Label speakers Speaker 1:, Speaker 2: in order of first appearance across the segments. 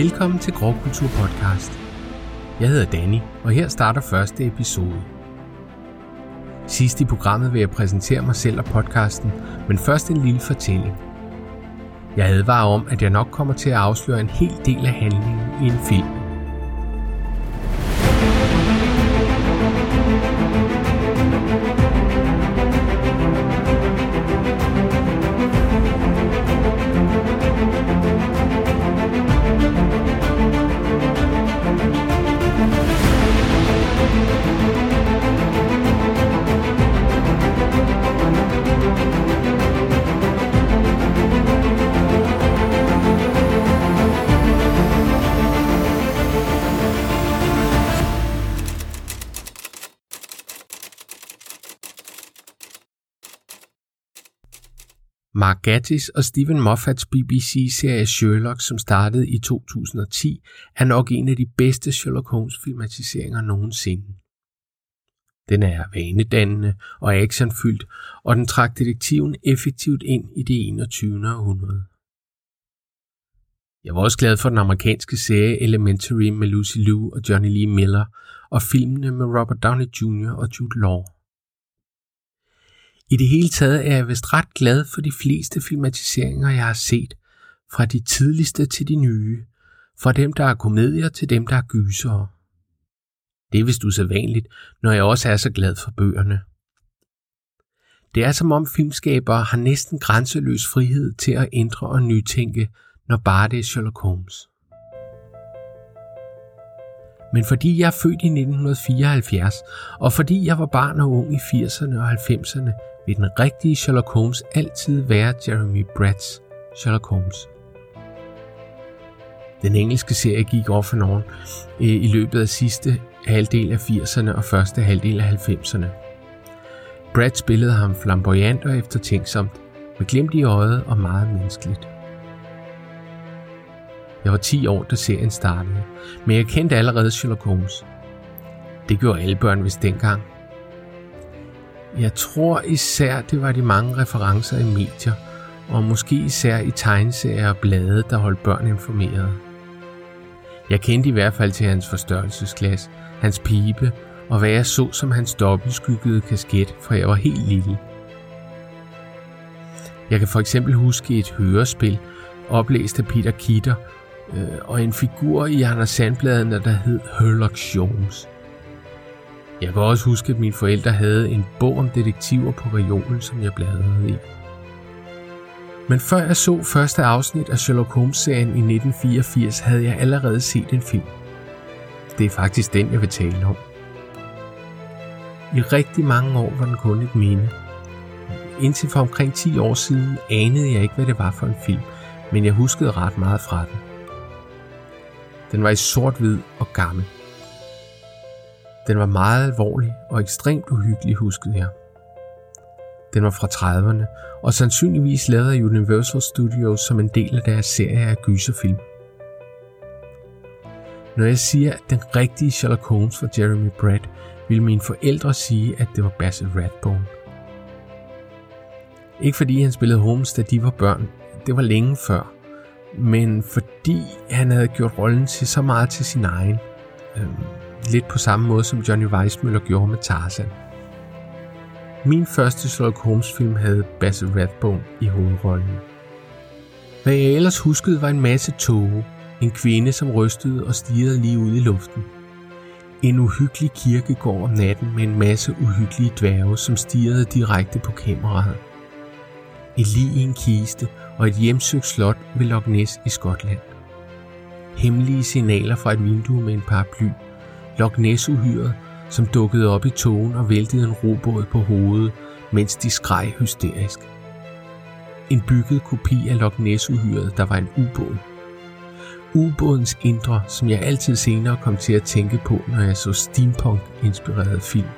Speaker 1: Velkommen til Grovkultur Podcast. Jeg hedder Danny, og her starter første episode. Sidst i programmet vil jeg præsentere mig selv og podcasten, men først en lille fortælling. Jeg advarer om, at jeg nok kommer til at afsløre en hel del af handlingen i en film. Mark Gatiss og Stephen Moffats BBC-serie Sherlock, som startede i 2010, er nok en af de bedste Sherlock Holmes-filmatiseringer nogensinde. Den er vanedannende og actionfyldt, og den trak detektiven effektivt ind i det 21. århundrede. Jeg var også glad for den amerikanske serie Elementary med Lucy Liu og Johnny Lee Miller, og filmene med Robert Downey Jr. og Jude Law. I det hele taget er jeg vist ret glad for de fleste filmatiseringer, jeg har set, fra de tidligste til de nye, fra dem, der er komedier til dem, der er gysere. Det er vist usædvanligt, når jeg også er så glad for bøgerne. Det er som om filmskabere har næsten grænseløs frihed til at ændre og nytænke, når bare det er Sherlock Holmes. Men fordi jeg er født i 1974, og fordi jeg var barn og ung i 80'erne og 90'erne, vil den rigtige Sherlock Holmes altid være Jeremy Bratts Sherlock Holmes. Den engelske serie gik off and on øh, i løbet af sidste halvdel af 80'erne og første halvdel af 90'erne. Brad spillede ham flamboyant og eftertænksomt, med glimt i øjet og meget menneskeligt. Jeg var 10 år, da serien startede, men jeg kendte allerede Sherlock Holmes. Det gjorde alle børn vist dengang, jeg tror især, det var de mange referencer i medier, og måske især i tegneserier og blade, der holdt børn informeret. Jeg kendte i hvert fald til hans forstørrelsesglas, hans pibe, og hvad jeg så som hans dobbeltskyggede kasket, for jeg var helt lille. Jeg kan for eksempel huske et hørespil, oplæst af Peter Kitter, øh, og en figur i Anders Sandbladene, der hed Herlock Holmes. Jeg kan også huske, at mine forældre havde en bog om detektiver på reolen, som jeg bladrede i. Men før jeg så første afsnit af Sherlock Holmes-serien i 1984, havde jeg allerede set en film. Det er faktisk den, jeg vil tale om. I rigtig mange år var den kun et minde. Indtil for omkring 10 år siden anede jeg ikke, hvad det var for en film, men jeg huskede ret meget fra den. Den var i sort-hvid og gammel. Den var meget alvorlig og ekstremt uhyggelig, huskede jeg. Den var fra 30'erne, og sandsynligvis lavet af Universal Studios som en del af deres serie af gyserfilm. Når jeg siger, at den rigtige Sherlock Holmes var Jeremy Brett, vil mine forældre sige, at det var Basil Rathbone. Ikke fordi han spillede Holmes, da de var børn. Det var længe før. Men fordi han havde gjort rollen til så meget til sin egen. Øhm, lidt på samme måde som Johnny Weissmuller gjorde med Tarzan. Min første Sherlock Holmes film havde Basil Rathbone i hovedrollen. Hvad jeg ellers huskede var en masse tåge, en kvinde som rystede og stirrede lige ud i luften. En uhyggelig kirkegård om natten med en masse uhyggelige dværge, som stirrede direkte på kameraet. Et lig i en kiste og et hjemsøgt slot ved Loch Ness i Skotland. Hemmelige signaler fra et vindue med en paraply Loch Ness-uhyret, som dukkede op i togen og væltede en robåd på hovedet, mens de skreg hysterisk. En bygget kopi af Loch Ness-uhyret, der var en ubåd. Ubådens indre, som jeg altid senere kom til at tænke på, når jeg så steampunk-inspirerede film.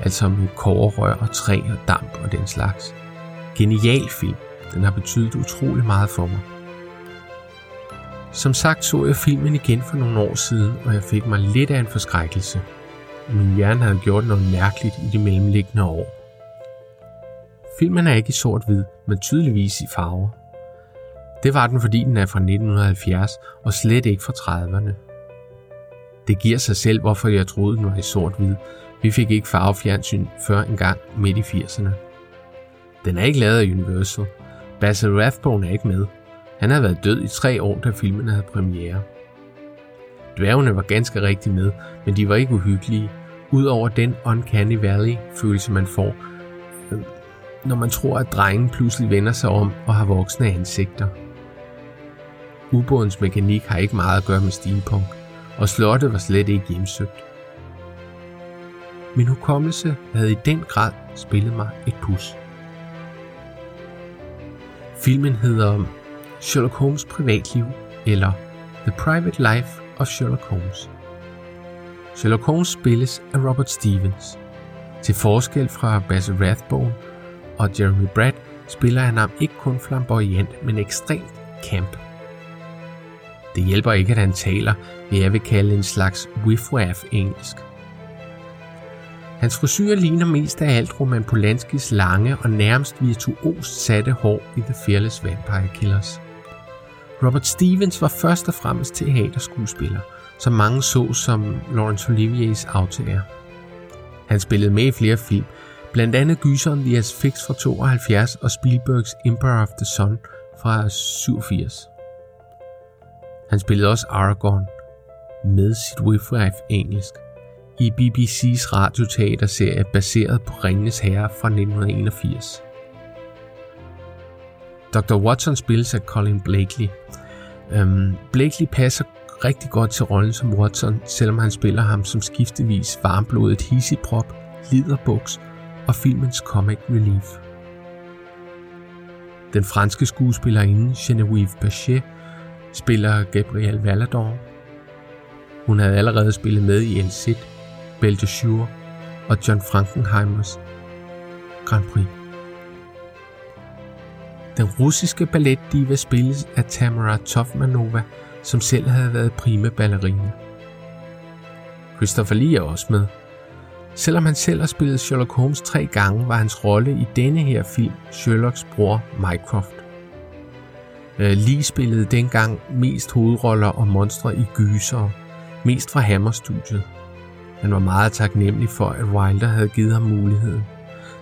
Speaker 1: Altså med kårerør og træ og damp og den slags. Genial film. Den har betydet utrolig meget for mig. Som sagt så jeg filmen igen for nogle år siden, og jeg fik mig lidt af en forskrækkelse. Min hjerne havde gjort noget mærkeligt i de mellemliggende år. Filmen er ikke i sort-hvid, men tydeligvis i farver. Det var den, fordi den er fra 1970 og slet ikke fra 30'erne. Det giver sig selv, hvorfor jeg troede, den var i sort-hvid. Vi fik ikke farvefjernsyn før en gang midt i 80'erne. Den er ikke lavet af Universal. Basil Rathbone er ikke med. Han havde været død i tre år, da filmen havde premiere. Dværgene var ganske rigtig med, men de var ikke uhyggelige, udover den uncanny valley følelse man får, øh, når man tror, at drengen pludselig vender sig om og har voksne ansigter. Ubådens mekanik har ikke meget at gøre med steampunk, og slottet var slet ikke hjemsøgt. Min hukommelse havde i den grad spillet mig et pus. Filmen hedder Sherlock Holmes privatliv eller The Private Life of Sherlock Holmes. Sherlock Holmes spilles af Robert Stevens. Til forskel fra Basil Rathbone og Jeremy Brett spiller han ham ikke kun flamboyant, men ekstremt camp. Det hjælper ikke, at han taler, hvad jeg vil kalde en slags whiff engelsk. Hans frisyr ligner mest af alt Roman Polanskis lange og nærmest virtuost satte hår i The Fearless Vampire Killers. Robert Stevens var først og fremmest teaterskuespiller, som mange så som Laurence Oliviers aftager. Han spillede med i flere film, blandt andet gyseren The Fix fra 72 og Spielbergs Emperor of the Sun fra 87. Han spillede også Aragorn med sit riffraff engelsk i BBC's radioteaterserie baseret på Ringenes Herre fra 1981. Dr. Watson spilles af Colin Blakely. Øhm, Blakely passer rigtig godt til rollen som Watson, selvom han spiller ham som skiftevis varmblodet hissigprop, liderbuks og filmens comic relief. Den franske skuespillerinde Genevieve Bachet spiller Gabrielle Valador. Hun havde allerede spillet med i El Cid, Belle de Jour og John Frankenheimers Grand Prix. Den russiske balletdiva spilles af Tamara Tofmanova, som selv havde været prime ballerina. Christopher Lee er også med. Selvom han selv har spillet Sherlock Holmes tre gange, var hans rolle i denne her film Sherlocks bror Mycroft. Øh, Lee spillede dengang mest hovedroller og monstre i gyser, mest fra Hammer-studiet. Han var meget taknemmelig for, at Wilder havde givet ham muligheden.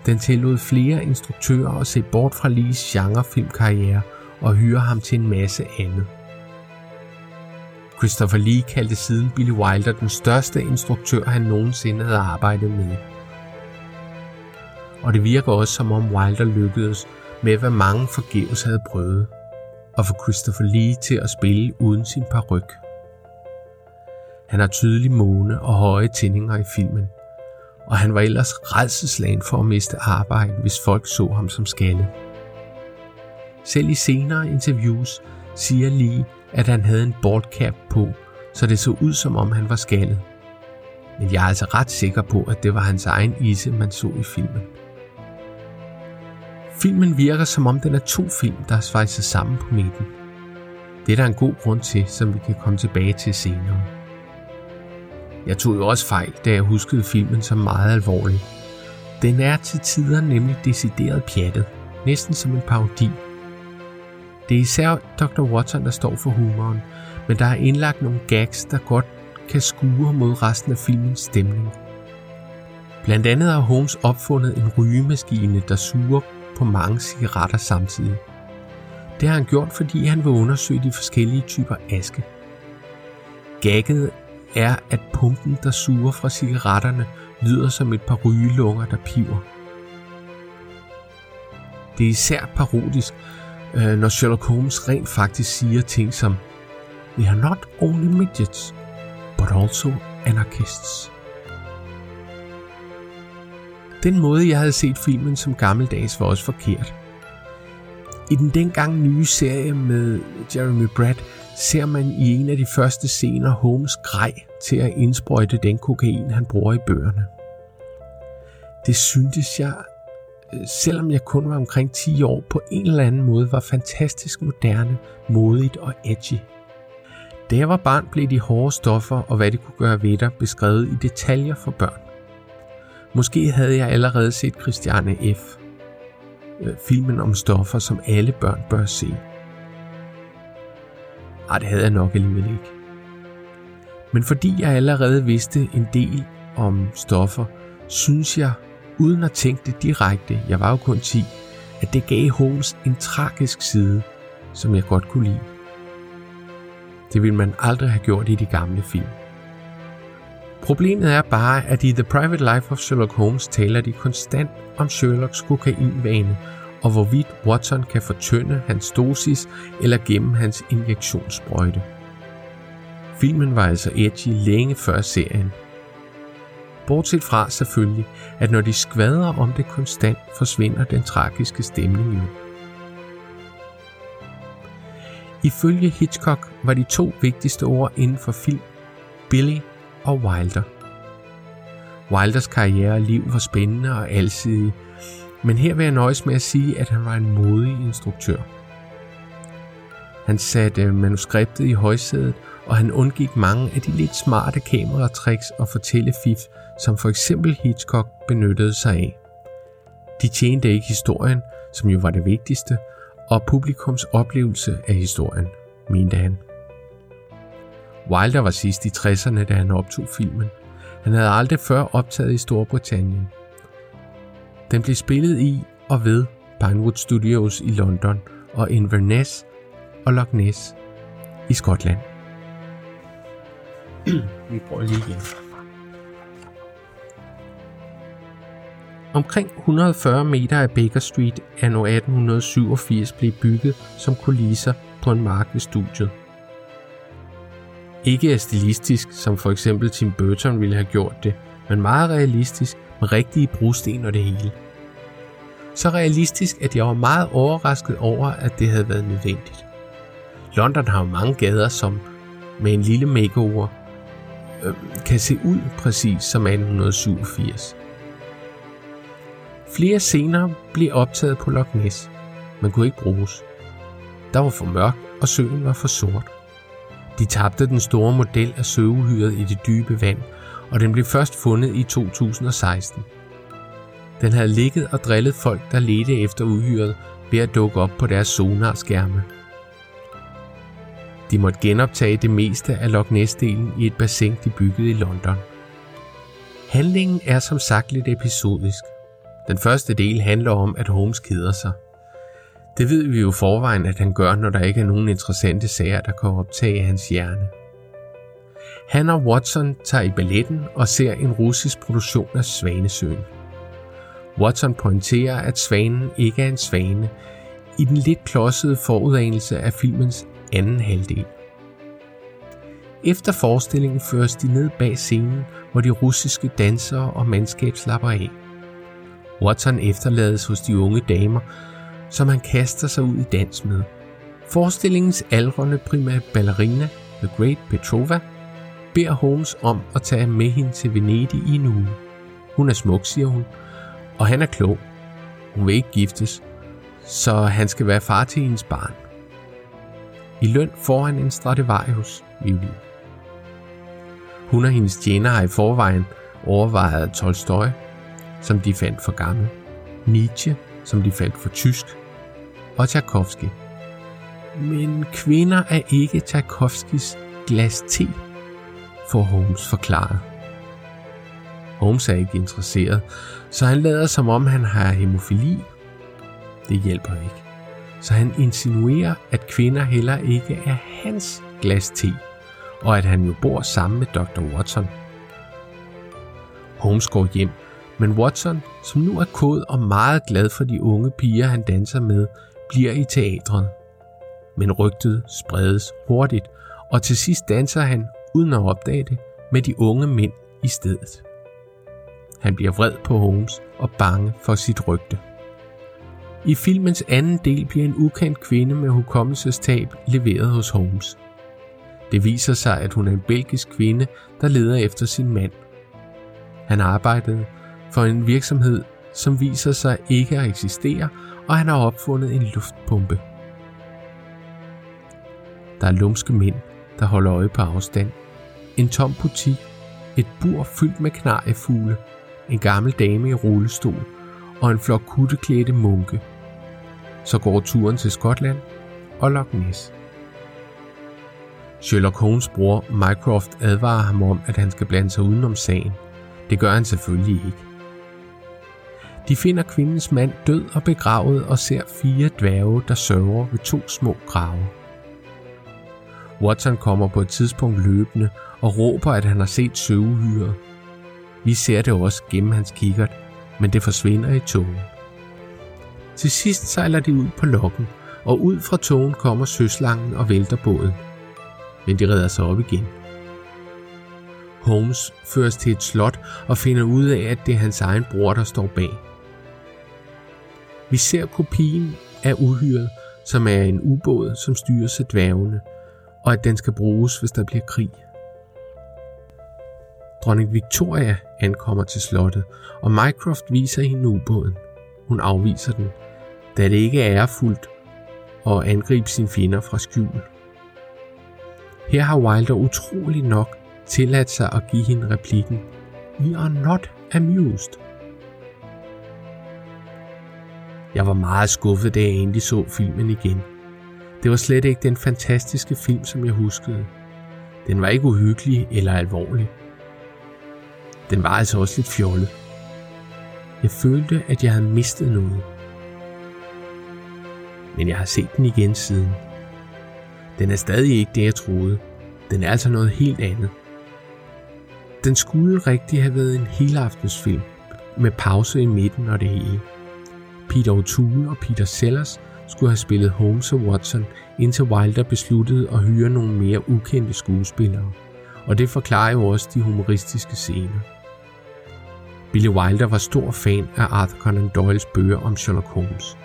Speaker 1: Den tillod flere instruktører at se bort fra Lees genrefilmkarriere og hyre ham til en masse andet. Christopher Lee kaldte siden Billy Wilder den største instruktør, han nogensinde havde arbejdet med. Og det virker også som om Wilder lykkedes med, hvad mange forgæves havde prøvet, og få Christopher Lee til at spille uden sin paryk. Han har tydelig måne og høje tændinger i filmen, og han var ellers redselslagen for at miste arbejde, hvis folk så ham som skaldet. Selv i senere interviews siger Lee, at han havde en baldcap på, så det så ud som om han var skaldet. Men jeg er altså ret sikker på, at det var hans egen ise, man så i filmen. Filmen virker som om den er to film, der er svejset sammen på midten. Det er der en god grund til, som vi kan komme tilbage til senere. Jeg tog jo også fejl, da jeg huskede filmen som meget alvorlig. Den er til tider nemlig decideret pjattet, næsten som en parodi. Det er især Dr. Watson, der står for humoren, men der er indlagt nogle gags, der godt kan skure mod resten af filmens stemning. Blandt andet har Holmes opfundet en rygemaskine, der suger på mange cigaretter samtidig. Det har han gjort, fordi han vil undersøge de forskellige typer aske. Gagget er, at pumpen, der suger fra cigaretterne, lyder som et par rygelunger, der piver. Det er især parodisk, øh, når Sherlock Holmes rent faktisk siger ting som We are not only midgets, but also anarchists. Den måde, jeg havde set filmen som gammeldags, var også forkert. I den dengang nye serie med Jeremy Brett ser man i en af de første scener Holmes grej til at indsprøjte den kokain, han bruger i bøgerne. Det syntes jeg, øh, selvom jeg kun var omkring 10 år, på en eller anden måde var fantastisk moderne, modigt og edgy. Da jeg var barn blev de hårde stoffer og hvad de kunne gøre ved dig beskrevet i detaljer for børn. Måske havde jeg allerede set Christiane F. Øh, filmen om stoffer, som alle børn bør se. Ej, det havde jeg nok alligevel ikke. Men fordi jeg allerede vidste en del om stoffer, synes jeg, uden at tænke det direkte, jeg var jo kun 10, at det gav Holmes en tragisk side, som jeg godt kunne lide. Det ville man aldrig have gjort i de gamle film. Problemet er bare, at i The Private Life of Sherlock Holmes taler de konstant om Sherlocks kokainvane, og hvorvidt Watson kan fortynde hans dosis eller gemme hans injektionssprøjte. Filmen var altså edgy længe før serien. Bortset fra selvfølgelig, at når de skvadrer om det konstant, forsvinder den tragiske stemning jo. Ifølge Hitchcock var de to vigtigste ord inden for film Billy og Wilder. Wilders karriere og liv var spændende og alsidig, men her vil jeg nøjes med at sige, at han var en modig instruktør. Han satte manuskriptet i højsædet, og han undgik mange af de lidt smarte kameratricks og fortællefif, som for eksempel Hitchcock benyttede sig af. De tjente ikke historien, som jo var det vigtigste, og publikums oplevelse af historien, mente han. Wilder var sidst i 60'erne, da han optog filmen. Han havde aldrig før optaget i Storbritannien. Den blev spillet i og ved Pinewood Studios i London og Inverness og Loch Ness i Skotland. Vi prøver lige igen. Omkring 140 meter af Baker Street er nu 1887 blevet bygget som kulisser på en mark ved studiet. Ikke er stilistisk, som for eksempel Tim Burton ville have gjort det, men meget realistisk med rigtige brosten og det hele. Så realistisk, at jeg var meget overrasket over, at det havde været nødvendigt. London har jo mange gader, som med en lille makeover øh, kan se ud præcis som 1887. Flere scener blev optaget på Loch Ness, men kunne ikke bruges. Der var for mørkt, og søen var for sort. De tabte den store model af søuhyret i det dybe vand, og den blev først fundet i 2016. Den havde ligget og drillet folk, der ledte efter uhyret ved at dukke op på deres sonarskærme. De måtte genoptage det meste af Loch Ness-delen i et bassin, de byggede i London. Handlingen er som sagt lidt episodisk. Den første del handler om, at Holmes keder sig. Det ved vi jo forvejen, at han gør, når der ikke er nogen interessante sager, der kan optage hans hjerne. Han og Watson tager i balletten og ser en russisk produktion af Svanesøen. Watson pointerer, at svanen ikke er en svane, i den lidt klodsede forudanelse af filmens anden halvdel. Efter forestillingen føres de ned bag scenen, hvor de russiske dansere og mandskab slapper af. Watson efterlades hos de unge damer, som han kaster sig ud i dans med. Forestillingens aldrende primære ballerina, The Great Petrova, beder Holmes om at tage med hende til Venedig i en uge. Hun er smuk, siger hun, og han er klog. Hun vil ikke giftes, så han skal være far til hendes barn. I løn får han en Stradivarius violin. Hun og hendes tjener har i forvejen overvejet Tolstoy, som de fandt for gammel, Nietzsche, som de fandt for tysk, og Tchaikovsky. Men kvinder er ikke Tchaikovskis glas te, får Holmes forklaret. Holmes er ikke interesseret, så han lader som om han har hemofili. Det hjælper ikke. Så han insinuerer, at kvinder heller ikke er hans glas te, og at han jo bor sammen med Dr. Watson. Holmes går hjem, men Watson, som nu er kod og meget glad for de unge piger, han danser med, bliver i teatret. Men rygtet spredes hurtigt, og til sidst danser han, uden at opdage det, med de unge mænd i stedet. Han bliver vred på Holmes og bange for sit rygte. I filmens anden del bliver en ukendt kvinde med hukommelsestab leveret hos Holmes. Det viser sig, at hun er en belgisk kvinde, der leder efter sin mand. Han arbejdede for en virksomhed, som viser sig ikke at eksistere, og han har opfundet en luftpumpe. Der er lumske mænd, der holder øje på afstand. En tom butik, et bur fyldt med knarrefugle, en gammel dame i rullestol og en flok kutteklædte munke. Så går turen til Skotland og Loch Ness. Sherlock Holmes' bror Mycroft advarer ham om, at han skal blande sig udenom sagen. Det gør han selvfølgelig ikke. De finder kvindens mand død og begravet og ser fire dværge, der sørger ved to små grave. Watson kommer på et tidspunkt løbende og råber, at han har set søvehyret. Vi ser det også gennem hans kikkert, men det forsvinder i togen. Til sidst sejler de ud på lokken, og ud fra togen kommer søslangen og vælter båden. Men de redder sig op igen. Holmes føres til et slot og finder ud af, at det er hans egen bror, der står bag. Vi ser kopien af uhyret, som er en ubåd, som styres af dværgene, og at den skal bruges, hvis der bliver krig. Dronning Victoria ankommer til slottet, og Mycroft viser hende ubåden. Hun afviser den, da det ikke er ærefuldt at angribe sine fjender fra skjul. Her har Wilder utrolig nok tilladt sig at give hende replikken We are not amused. Jeg var meget skuffet, da jeg endelig så filmen igen. Det var slet ikke den fantastiske film, som jeg huskede. Den var ikke uhyggelig eller alvorlig. Den var altså også lidt fjollet. Jeg følte, at jeg havde mistet noget. Men jeg har set den igen siden. Den er stadig ikke det, jeg troede. Den er altså noget helt andet. Den skulle rigtig have været en helaftensfilm, med pause i midten og det hele. Peter O'Toole og Peter Sellers skulle have spillet Holmes og Watson, indtil Wilder besluttede at hyre nogle mere ukendte skuespillere. Og det forklarer jo også de humoristiske scener. Billy Wilder var stor fan af Arthur Conan Doyles bøger om Sherlock Holmes.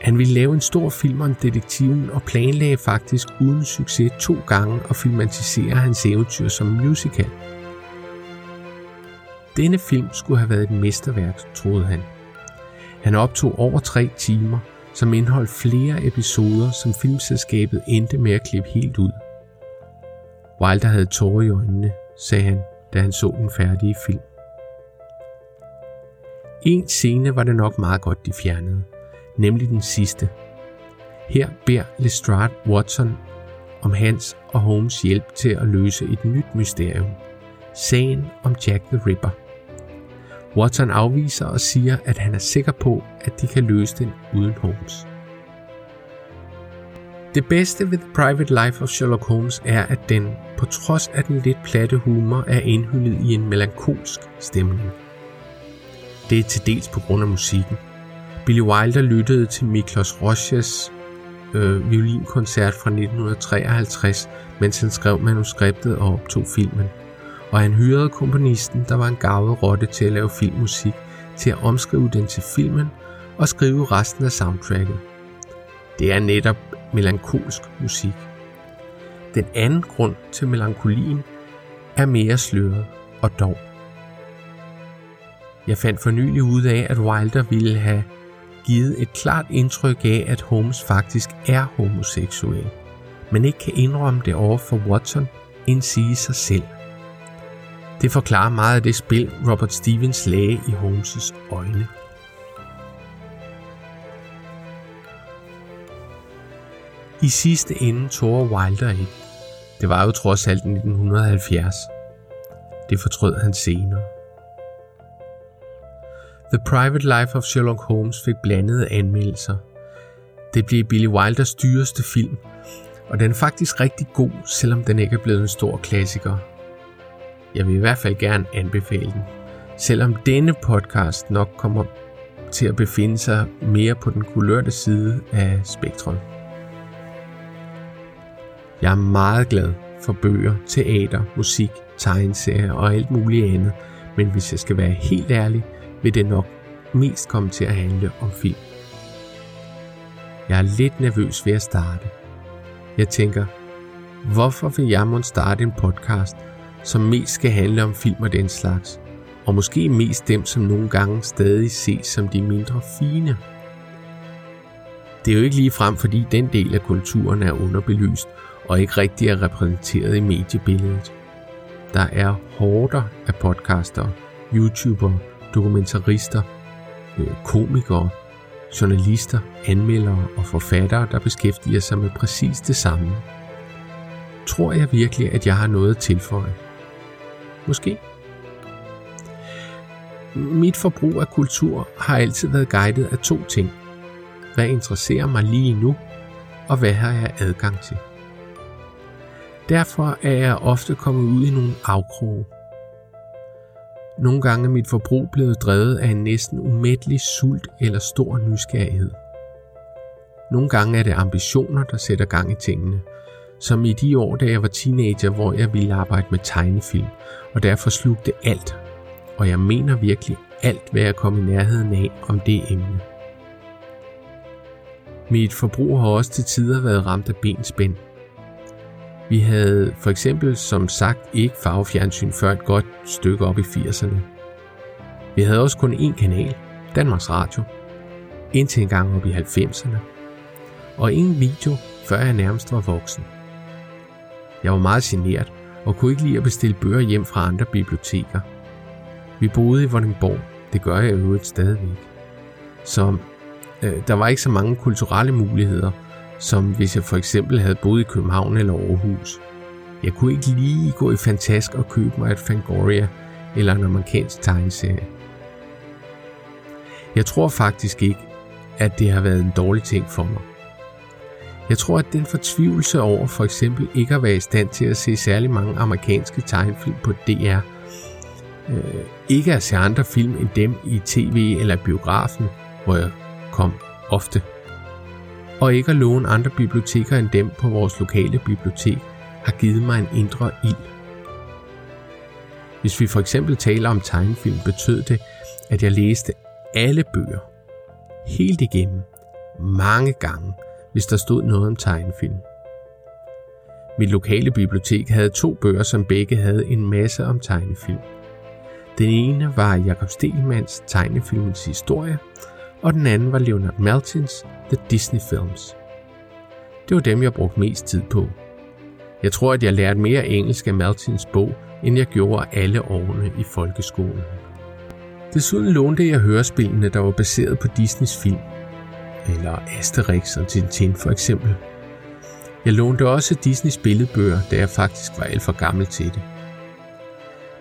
Speaker 1: Han ville lave en stor film om detektiven og planlagde faktisk uden succes to gange at filmatisere hans eventyr som musical. Denne film skulle have været et mesterværk, troede han. Han optog over tre timer, som indeholdt flere episoder, som filmselskabet endte med at klippe helt ud. Wilder havde tårer i øjnene, sagde han, da han så den færdige film. En scene var det nok meget godt, de fjernede, nemlig den sidste. Her beder Lestrade Watson om hans og Holmes hjælp til at løse et nyt mysterium. Sagen om Jack the Ripper. Watson afviser og siger, at han er sikker på, at de kan løse den uden Holmes. Det bedste ved The Private Life of Sherlock Holmes er, at den, på trods af den lidt platte humor, er indhyllet i en melankolsk stemning. Det er til dels på grund af musikken. Billy Wilder lyttede til Miklos Roches øh, violinkoncert fra 1953, mens han skrev manuskriptet og optog filmen og han hyrede komponisten, der var en gavet rotte til at lave filmmusik, til at omskrive den til filmen og skrive resten af soundtracket. Det er netop melankolsk musik. Den anden grund til melankolien er mere sløret og dog. Jeg fandt for nylig ud af, at Wilder ville have givet et klart indtryk af, at Holmes faktisk er homoseksuel, men ikke kan indrømme det over for Watson, end sige sig selv. Det forklarer meget af det spil, Robert Stevens lagde i Holmes' øjne. I sidste ende tog Wilder ikke. Det var jo trods alt 1970. Det fortrød han senere. The Private Life of Sherlock Holmes fik blandede anmeldelser. Det blev Billy Wilders dyreste film, og den er faktisk rigtig god, selvom den ikke er blevet en stor klassiker. Jeg vil i hvert fald gerne anbefale den. Selvom denne podcast nok kommer til at befinde sig mere på den kulørte side af spektrum. Jeg er meget glad for bøger, teater, musik, tegneserier og alt muligt andet, men hvis jeg skal være helt ærlig, vil det nok mest komme til at handle om film. Jeg er lidt nervøs ved at starte. Jeg tænker, hvorfor vil jeg måtte starte en podcast – som mest skal handle om film og den slags, og måske mest dem, som nogle gange stadig ses som de mindre fine. Det er jo ikke lige frem, fordi den del af kulturen er underbelyst og ikke rigtig er repræsenteret i mediebilledet. Der er hårder af podcaster, YouTubere, dokumentarister, øh, komikere, journalister, anmeldere og forfattere, der beskæftiger sig med præcis det samme – tror jeg virkelig, at jeg har noget at tilføje. Måske. Mit forbrug af kultur har altid været guidet af to ting. Hvad interesserer mig lige nu, og hvad har jeg adgang til? Derfor er jeg ofte kommet ud i nogle afkroge. Nogle gange er mit forbrug blevet drevet af en næsten umættelig sult eller stor nysgerrighed. Nogle gange er det ambitioner, der sætter gang i tingene, som i de år, da jeg var teenager, hvor jeg ville arbejde med tegnefilm, og derfor slugte alt. Og jeg mener virkelig alt, hvad jeg kom i nærheden af om det emne. Mit forbrug har også til tider været ramt af benspænd. Vi havde for eksempel som sagt ikke farvefjernsyn før et godt stykke op i 80'erne. Vi havde også kun én kanal, Danmarks Radio, indtil en gang op i 90'erne. Og ingen video, før jeg nærmest var voksen. Jeg var meget generet og kunne ikke lide at bestille bøger hjem fra andre biblioteker. Vi boede i Vordingborg, det gør jeg jo stadigvæk. Så øh, der var ikke så mange kulturelle muligheder, som hvis jeg for eksempel havde boet i København eller Aarhus. Jeg kunne ikke lige gå i Fantask og købe mig et Fangoria eller en amerikansk tegneserie. Jeg tror faktisk ikke, at det har været en dårlig ting for mig. Jeg tror, at den fortvivlelse over for eksempel ikke at være i stand til at se særlig mange amerikanske tegnefilm på DR, øh, ikke at se andre film end dem i tv eller biografen, hvor jeg kom ofte, og ikke at låne andre biblioteker end dem på vores lokale bibliotek, har givet mig en indre ild. Hvis vi for eksempel taler om tegnefilm, betød det, at jeg læste alle bøger, helt igennem, mange gange, hvis der stod noget om tegnefilm. Mit lokale bibliotek havde to bøger, som begge havde en masse om tegnefilm. Den ene var Jakob Stelmans tegnefilmens historie, og den anden var Leonard Maltins The Disney Films. Det var dem, jeg brugte mest tid på. Jeg tror, at jeg lærte mere engelsk af Maltins bog, end jeg gjorde alle årene i folkeskolen. Desuden lånte jeg hørespillene, der var baseret på Disneys film, eller Asterix og Tintin for eksempel. Jeg lånte også Disneys billedbøger, da jeg faktisk var alt for gammel til det.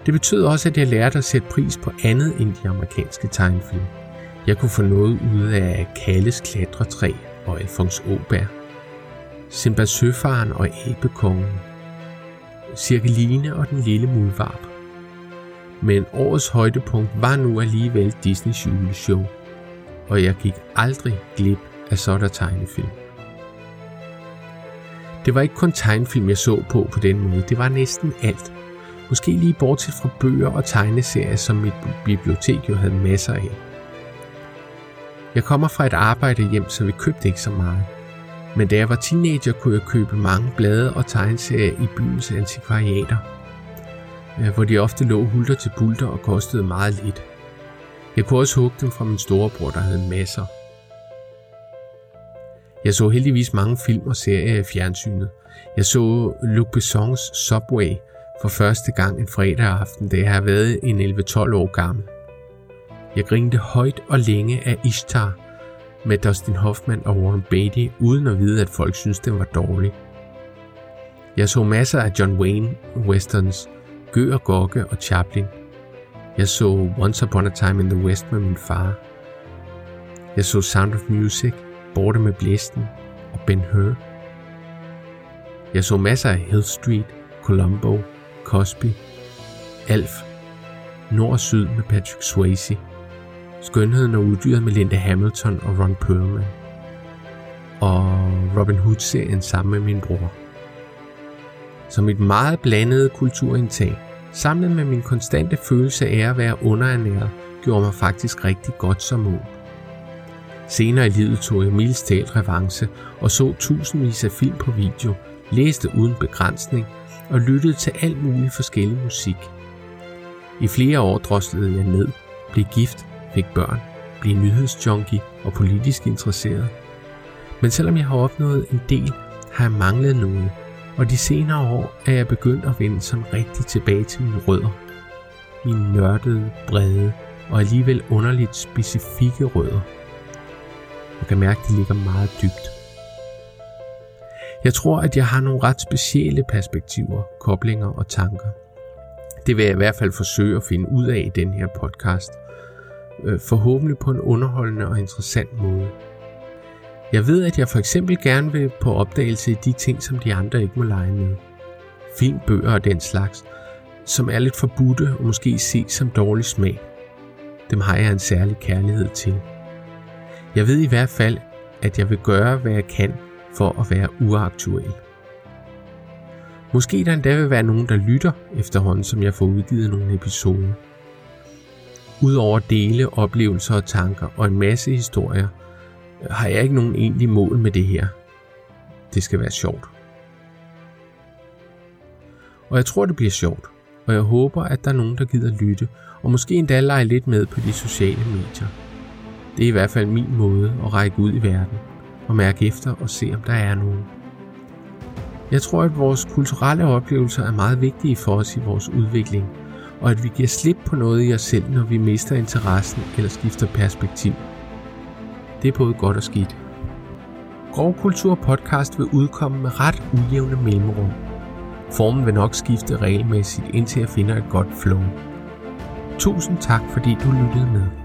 Speaker 1: Det betød også, at jeg lærte at sætte pris på andet end de amerikanske tegnefilm. Jeg kunne få noget ud af Kalles klatretræ og Alfons Åberg. Simba Søfaren og Æbekongen. Cirkeline og den lille muldvarp. Men årets højdepunkt var nu alligevel Disneys juleshow – og jeg gik aldrig glip af sådan tegnefilm. Det var ikke kun tegnefilm, jeg så på på den måde. Det var næsten alt. Måske lige bortset fra bøger og tegneserier, som mit bibliotek jo havde masser af. Jeg kommer fra et arbejde hjem, så vi købte ikke så meget. Men da jeg var teenager, kunne jeg købe mange blade og tegneserier i byens antikvariater, øh, hvor de ofte lå hulter til bulter og kostede meget lidt. Jeg kunne også hugge dem fra min storebror, der havde masser. Jeg så heldigvis mange film og serier i fjernsynet. Jeg så Luc Bessons Subway for første gang en fredag aften, da jeg har været en 11-12 år gammel. Jeg grinte højt og længe af Ishtar med Dustin Hoffman og Warren Beatty, uden at vide, at folk syntes, den var dårlig. Jeg så masser af John Wayne westerns, Gør Gokke og Chaplin – jeg så Once Upon a Time in the West med min far. Jeg så Sound of Music, Borte med Blæsten og Ben Hur. Jeg så masser af Hill Street, Columbo, Cosby, Alf, Nord og Syd med Patrick Swayze, Skønheden og uddyret med Linda Hamilton og Ron Perlman, og Robin Hood-serien sammen med min bror. Som et meget blandet kulturindtag Samlet med min konstante følelse af at være underernæret, gjorde mig faktisk rigtig godt som ung. Senere i livet tog jeg mildest talt revanche og så tusindvis af film på video, læste uden begrænsning og lyttede til alt muligt forskellig musik. I flere år droslede jeg ned, blev gift, fik børn, blev nyhedsjunkie og politisk interesseret. Men selvom jeg har opnået en del, har jeg manglet noget, og de senere år er jeg begyndt at vende sådan rigtig tilbage til mine rødder. Mine nørdede, brede og alligevel underligt specifikke rødder. Jeg kan mærke, at de ligger meget dybt. Jeg tror, at jeg har nogle ret specielle perspektiver, koblinger og tanker. Det vil jeg i hvert fald forsøge at finde ud af i den her podcast. Øh, forhåbentlig på en underholdende og interessant måde. Jeg ved, at jeg for eksempel gerne vil på opdagelse i de ting, som de andre ikke må lege med. Film, bøger og den slags, som er lidt forbudte og måske ses som dårlig smag. Dem har jeg en særlig kærlighed til. Jeg ved i hvert fald, at jeg vil gøre, hvad jeg kan for at være uaktuel. Måske der endda vil være nogen, der lytter efterhånden, som jeg får udgivet nogle episoder. Udover at dele oplevelser og tanker og en masse historier, øh, har jeg ikke nogen egentlig mål med det her. Det skal være sjovt. Og jeg tror, det bliver sjovt, og jeg håber, at der er nogen, der gider lytte, og måske endda lege lidt med på de sociale medier. Det er i hvert fald min måde at række ud i verden og mærke efter og se, om der er nogen. Jeg tror, at vores kulturelle oplevelser er meget vigtige for os i vores udvikling, og at vi giver slip på noget i os selv, når vi mister interessen eller skifter perspektiv. Det er både godt og skidt. Grov Kultur Podcast vil udkomme med ret ujævne mellemrum. Formen vil nok skifte regelmæssigt, indtil jeg finder et godt flow. Tusind tak, fordi du lyttede med.